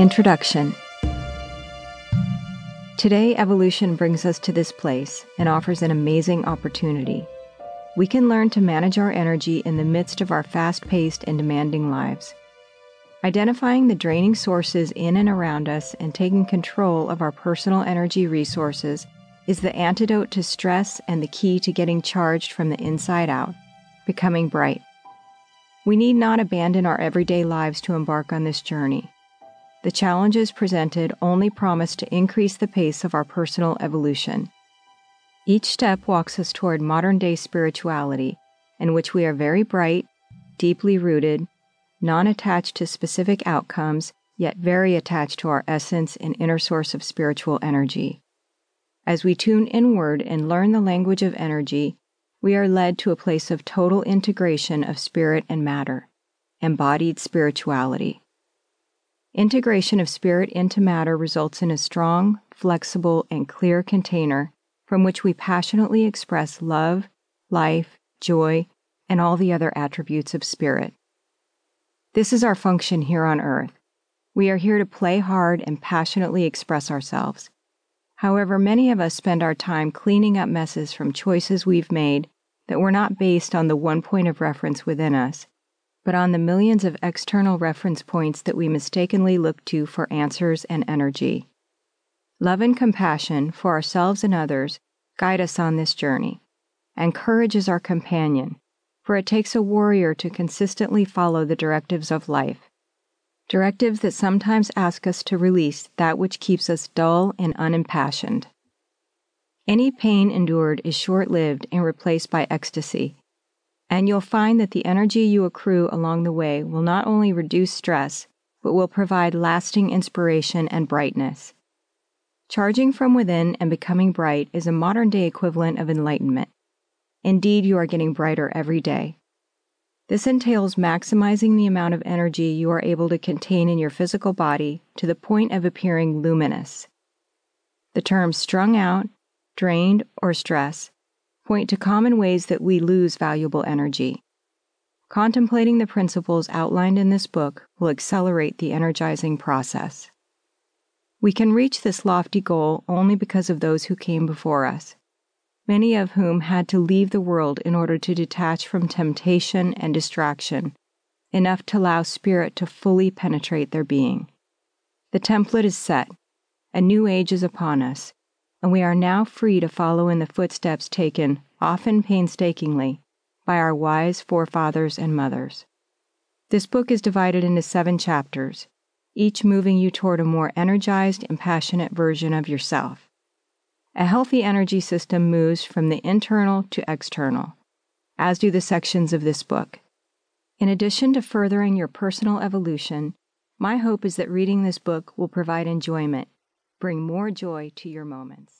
Introduction Today, evolution brings us to this place and offers an amazing opportunity. We can learn to manage our energy in the midst of our fast paced and demanding lives. Identifying the draining sources in and around us and taking control of our personal energy resources is the antidote to stress and the key to getting charged from the inside out, becoming bright. We need not abandon our everyday lives to embark on this journey. The challenges presented only promise to increase the pace of our personal evolution. Each step walks us toward modern day spirituality, in which we are very bright, deeply rooted, non attached to specific outcomes, yet very attached to our essence and inner source of spiritual energy. As we tune inward and learn the language of energy, we are led to a place of total integration of spirit and matter, embodied spirituality. Integration of spirit into matter results in a strong, flexible, and clear container from which we passionately express love, life, joy, and all the other attributes of spirit. This is our function here on earth. We are here to play hard and passionately express ourselves. However, many of us spend our time cleaning up messes from choices we've made that were not based on the one point of reference within us, but on the millions of external reference points that we mistakenly look to for answers and energy. Love and compassion for ourselves and others guide us on this journey, and courage is our companion, for it takes a warrior to consistently follow the directives of life. Directives that sometimes ask us to release that which keeps us dull and unimpassioned. Any pain endured is short lived and replaced by ecstasy, and you'll find that the energy you accrue along the way will not only reduce stress, but will provide lasting inspiration and brightness. Charging from within and becoming bright is a modern day equivalent of enlightenment. Indeed, you are getting brighter every day. This entails maximizing the amount of energy you are able to contain in your physical body to the point of appearing luminous. The terms strung out, drained, or stress point to common ways that we lose valuable energy. Contemplating the principles outlined in this book will accelerate the energizing process. We can reach this lofty goal only because of those who came before us, many of whom had to leave the world in order to detach from temptation and distraction, enough to allow spirit to fully penetrate their being. The template is set, a new age is upon us, and we are now free to follow in the footsteps taken, often painstakingly, by our wise forefathers and mothers. This book is divided into seven chapters, each moving you toward a more energized and passionate version of yourself. A healthy energy system moves from the internal to external, as do the sections of this book. In addition to furthering your personal evolution, my hope is that reading this book will provide enjoyment, bring more joy to your moments.